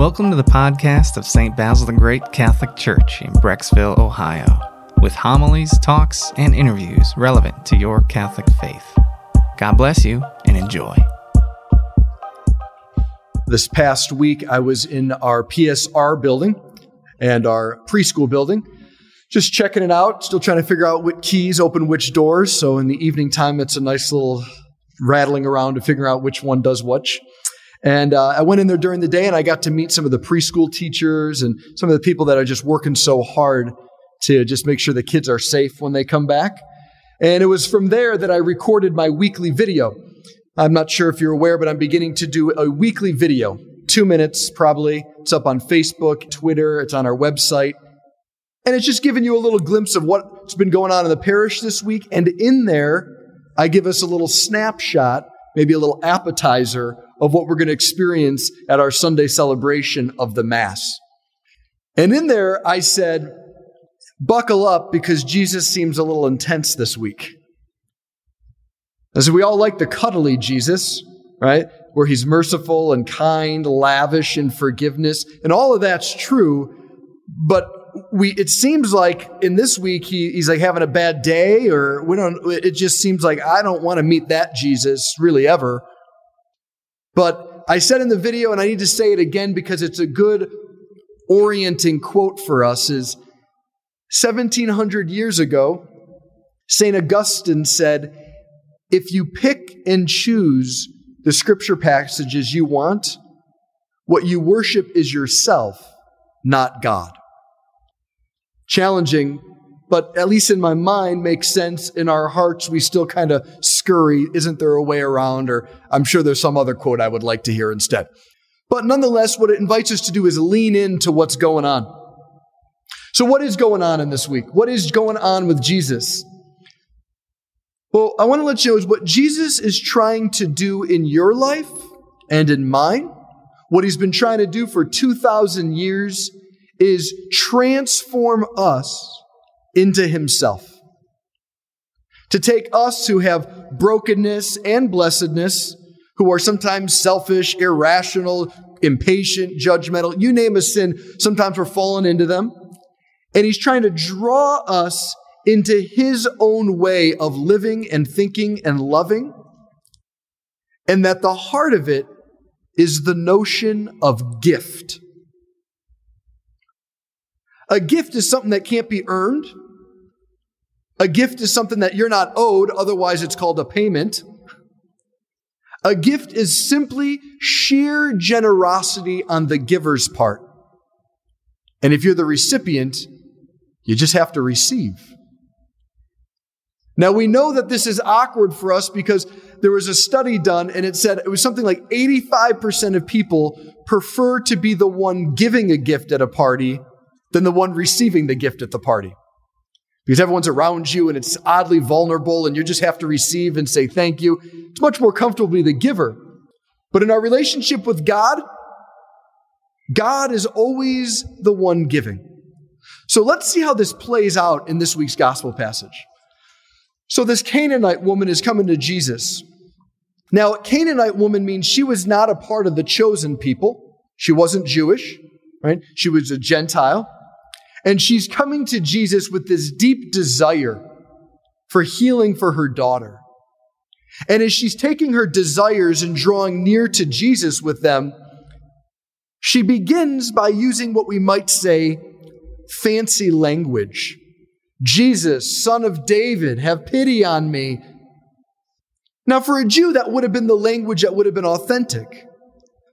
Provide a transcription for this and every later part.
Welcome to the podcast of St. Basil the Great Catholic Church in Brecksville, Ohio, with homilies, talks, and interviews relevant to your Catholic faith. God bless you and enjoy. This past week, I was in our PSR building and our preschool building, just checking it out, still trying to figure out what keys open which doors. So in the evening time, it's a nice little rattling around to figure out which one does which. And uh, I went in there during the day and I got to meet some of the preschool teachers and some of the people that are just working so hard to just make sure the kids are safe when they come back. And it was from there that I recorded my weekly video. I'm not sure if you're aware, but I'm beginning to do a weekly video, two minutes probably. It's up on Facebook, Twitter, it's on our website. And it's just giving you a little glimpse of what's been going on in the parish this week. And in there, I give us a little snapshot, maybe a little appetizer of what we're going to experience at our Sunday celebration of the Mass. And in there, I said, buckle up because Jesus seems a little intense this week. As we all like the cuddly Jesus, right? Where he's merciful and kind, lavish in forgiveness. And all of that's true. But we, it seems like in this week, he, he's like having a bad day or we don't, it just seems like I don't want to meet that Jesus really ever. But I said in the video, and I need to say it again because it's a good orienting quote for us is 1700 years ago, St. Augustine said, if you pick and choose the scripture passages you want, what you worship is yourself, not God. Challenging but at least in my mind makes sense. In our hearts, we still kind of scurry. Isn't there a way around? Or I'm sure there's some other quote I would like to hear instead. But nonetheless, what it invites us to do is lean into what's going on. So, what is going on in this week? What is going on with Jesus? Well, I want to let you know is what Jesus is trying to do in your life and in mine, what he's been trying to do for 2,000 years is transform us into himself. To take us who have brokenness and blessedness, who are sometimes selfish, irrational, impatient, judgmental, you name a sin, sometimes we're falling into them. And he's trying to draw us into his own way of living and thinking and loving. And that the heart of it is the notion of gift. A gift is something that can't be earned. A gift is something that you're not owed, otherwise, it's called a payment. A gift is simply sheer generosity on the giver's part. And if you're the recipient, you just have to receive. Now, we know that this is awkward for us because there was a study done and it said it was something like 85% of people prefer to be the one giving a gift at a party than the one receiving the gift at the party. Because everyone's around you and it's oddly vulnerable and you just have to receive and say thank you. It's much more comfortable to be the giver. But in our relationship with God, God is always the one giving. So let's see how this plays out in this week's gospel passage. So this Canaanite woman is coming to Jesus. Now, Canaanite woman means she was not a part of the chosen people. She wasn't Jewish, right? She was a Gentile. And she's coming to Jesus with this deep desire for healing for her daughter. And as she's taking her desires and drawing near to Jesus with them, she begins by using what we might say fancy language. Jesus, son of David, have pity on me. Now, for a Jew, that would have been the language that would have been authentic.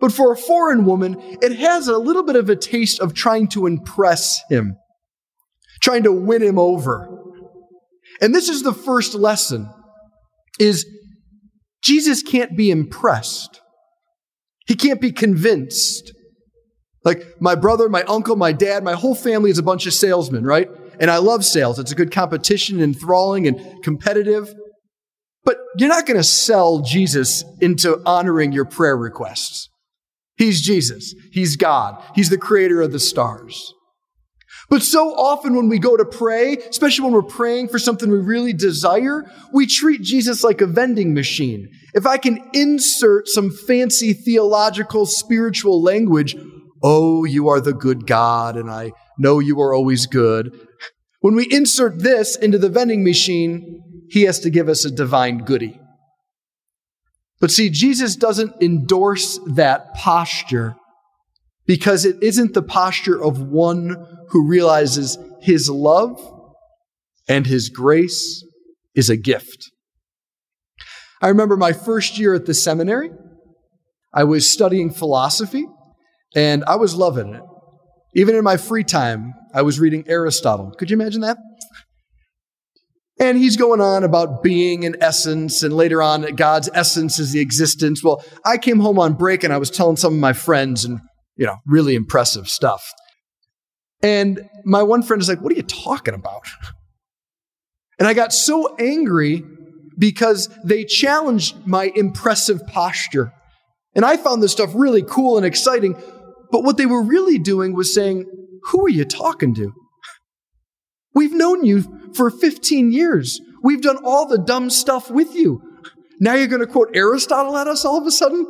But for a foreign woman, it has a little bit of a taste of trying to impress him, trying to win him over. And this is the first lesson is Jesus can't be impressed. He can't be convinced. Like my brother, my uncle, my dad, my whole family is a bunch of salesmen, right? And I love sales. It's a good competition, enthralling and competitive. But you're not going to sell Jesus into honoring your prayer requests. He's Jesus. He's God. He's the creator of the stars. But so often when we go to pray, especially when we're praying for something we really desire, we treat Jesus like a vending machine. If I can insert some fancy theological, spiritual language, Oh, you are the good God, and I know you are always good. When we insert this into the vending machine, he has to give us a divine goody. But see, Jesus doesn't endorse that posture because it isn't the posture of one who realizes his love and his grace is a gift. I remember my first year at the seminary. I was studying philosophy and I was loving it. Even in my free time, I was reading Aristotle. Could you imagine that? And he's going on about being and essence, and later on, God's essence is the existence. Well, I came home on break and I was telling some of my friends, and, you know, really impressive stuff. And my one friend is like, What are you talking about? And I got so angry because they challenged my impressive posture. And I found this stuff really cool and exciting. But what they were really doing was saying, Who are you talking to? We've known you for 15 years. We've done all the dumb stuff with you. Now you're going to quote Aristotle at us all of a sudden?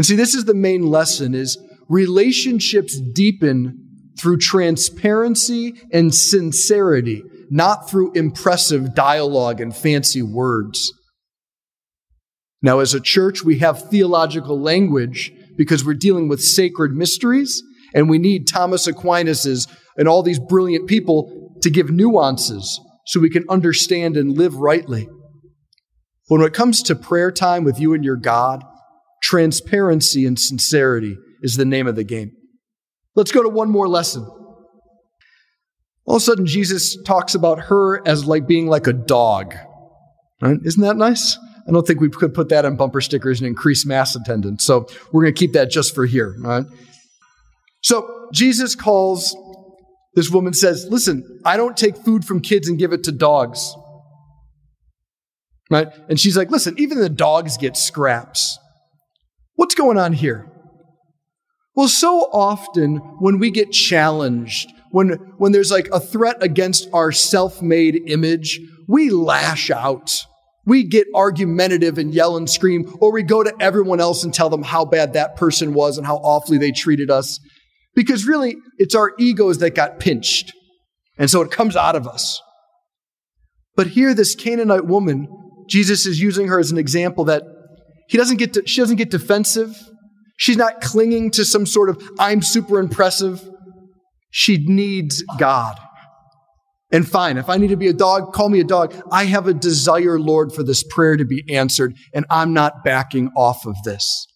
And see, this is the main lesson is relationships deepen through transparency and sincerity, not through impressive dialogue and fancy words. Now, as a church, we have theological language because we're dealing with sacred mysteries, and we need Thomas Aquinas's and all these brilliant people to give nuances so we can understand and live rightly. When it comes to prayer time with you and your God, transparency and sincerity is the name of the game. Let's go to one more lesson. All of a sudden, Jesus talks about her as like being like a dog. Right? Isn't that nice? I don't think we could put that on bumper stickers and increase mass attendance. So we're going to keep that just for here. Right? So Jesus calls this woman says, Listen, I don't take food from kids and give it to dogs. Right? And she's like, Listen, even the dogs get scraps. What's going on here? Well, so often when we get challenged, when, when there's like a threat against our self made image, we lash out. We get argumentative and yell and scream, or we go to everyone else and tell them how bad that person was and how awfully they treated us. Because really, it's our egos that got pinched. And so it comes out of us. But here, this Canaanite woman, Jesus is using her as an example that he doesn't get to, she doesn't get defensive. She's not clinging to some sort of, I'm super impressive. She needs God. And fine, if I need to be a dog, call me a dog. I have a desire, Lord, for this prayer to be answered, and I'm not backing off of this.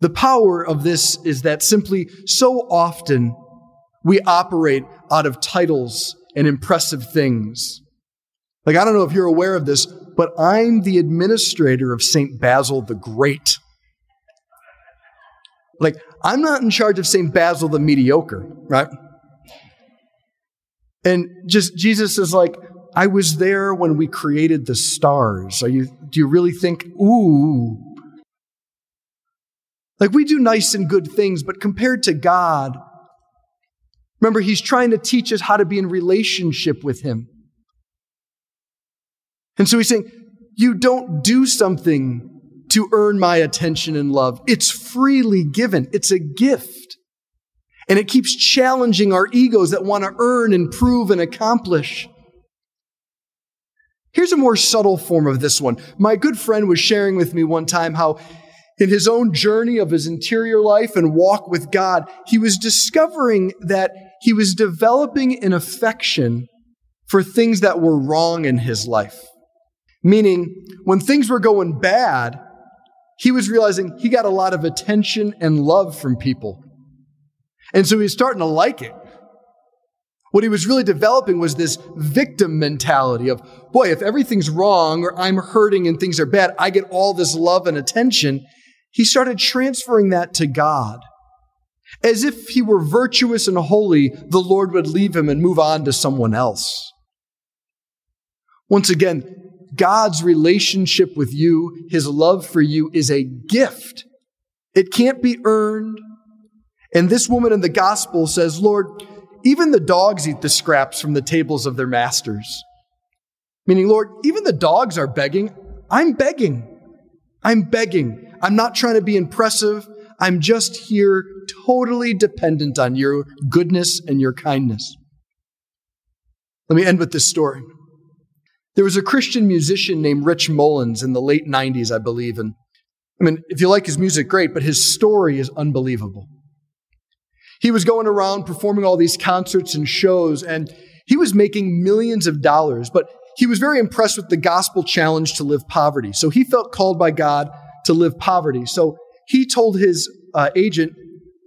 The power of this is that simply so often we operate out of titles and impressive things. Like, I don't know if you're aware of this, but I'm the administrator of St. Basil the Great. Like, I'm not in charge of St. Basil the Mediocre, right? And just Jesus is like, I was there when we created the stars. Are you, do you really think, ooh, like we do nice and good things, but compared to God, remember, He's trying to teach us how to be in relationship with Him. And so He's saying, You don't do something to earn my attention and love. It's freely given, it's a gift. And it keeps challenging our egos that want to earn and prove and accomplish. Here's a more subtle form of this one. My good friend was sharing with me one time how in his own journey of his interior life and walk with God, he was discovering that he was developing an affection for things that were wrong in his life. Meaning, when things were going bad, he was realizing he got a lot of attention and love from people. And so he was starting to like it. What he was really developing was this victim mentality of, boy, if everything's wrong or I'm hurting and things are bad, I get all this love and attention he started transferring that to God. As if he were virtuous and holy, the Lord would leave him and move on to someone else. Once again, God's relationship with you, his love for you, is a gift. It can't be earned. And this woman in the gospel says, Lord, even the dogs eat the scraps from the tables of their masters. Meaning, Lord, even the dogs are begging. I'm begging. I'm begging. I'm not trying to be impressive. I'm just here totally dependent on your goodness and your kindness. Let me end with this story. There was a Christian musician named Rich Mullins in the late 90s, I believe. And I mean, if you like his music, great, but his story is unbelievable. He was going around performing all these concerts and shows, and he was making millions of dollars, but he was very impressed with the gospel challenge to live poverty. So he felt called by God to live poverty. So he told his uh, agent,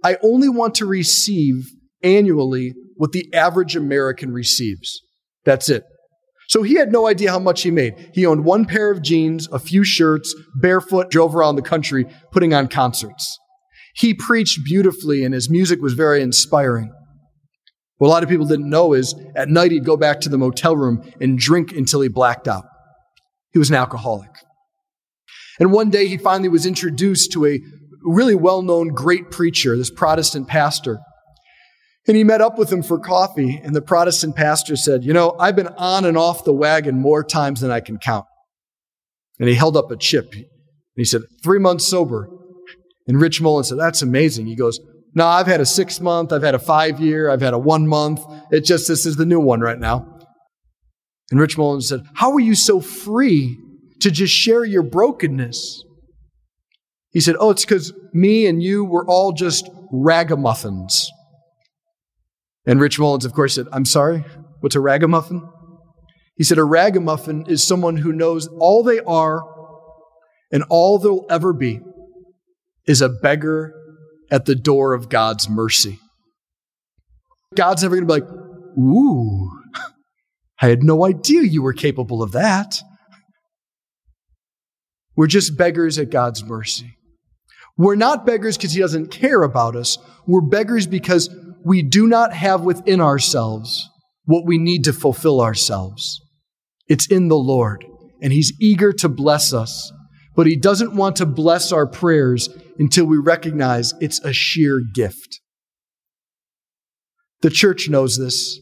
I only want to receive annually what the average American receives. That's it. So he had no idea how much he made. He owned one pair of jeans, a few shirts, barefoot, drove around the country putting on concerts. He preached beautifully and his music was very inspiring. What a lot of people didn't know is at night he'd go back to the motel room and drink until he blacked out. He was an alcoholic. And one day he finally was introduced to a really well known great preacher, this Protestant pastor. And he met up with him for coffee, and the Protestant pastor said, You know, I've been on and off the wagon more times than I can count. And he held up a chip. And he said, Three months sober. And Rich Mullins said, That's amazing. He goes, No, I've had a six month, I've had a five year, I've had a one month. It just, this is the new one right now. And Rich Mullins said, How are you so free to just share your brokenness? He said, Oh, it's because me and you were all just ragamuffins. And Rich Mullins, of course, said, I'm sorry, what's a ragamuffin? He said, A ragamuffin is someone who knows all they are and all they'll ever be is a beggar at the door of God's mercy. God's never going to be like, Ooh, I had no idea you were capable of that. We're just beggars at God's mercy. We're not beggars because He doesn't care about us. We're beggars because we do not have within ourselves what we need to fulfill ourselves. It's in the Lord, and He's eager to bless us, but He doesn't want to bless our prayers until we recognize it's a sheer gift. The church knows this,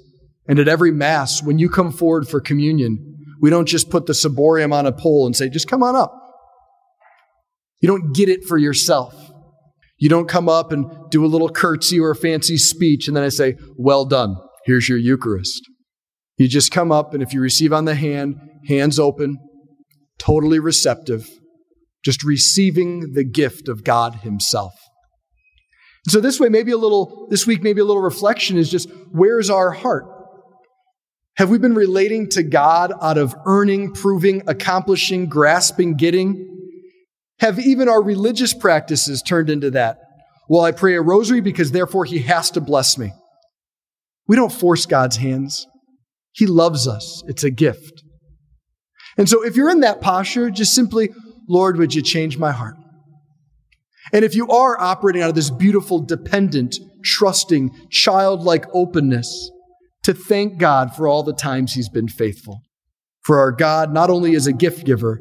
and at every Mass, when you come forward for communion, we don't just put the ciborium on a pole and say, just come on up. You don't get it for yourself. You don't come up and do a little curtsy or a fancy speech and then I say, Well done. Here's your Eucharist. You just come up and if you receive on the hand, hands open, totally receptive, just receiving the gift of God Himself. so this way, maybe a little, this week, maybe a little reflection is just where's our heart? Have we been relating to God out of earning, proving, accomplishing, grasping, getting? Have even our religious practices turned into that? Well, I pray a rosary because therefore he has to bless me. We don't force God's hands. He loves us. It's a gift. And so if you're in that posture, just simply, Lord, would you change my heart? And if you are operating out of this beautiful, dependent, trusting, childlike openness, to thank God for all the times He's been faithful. For our God not only is a gift giver,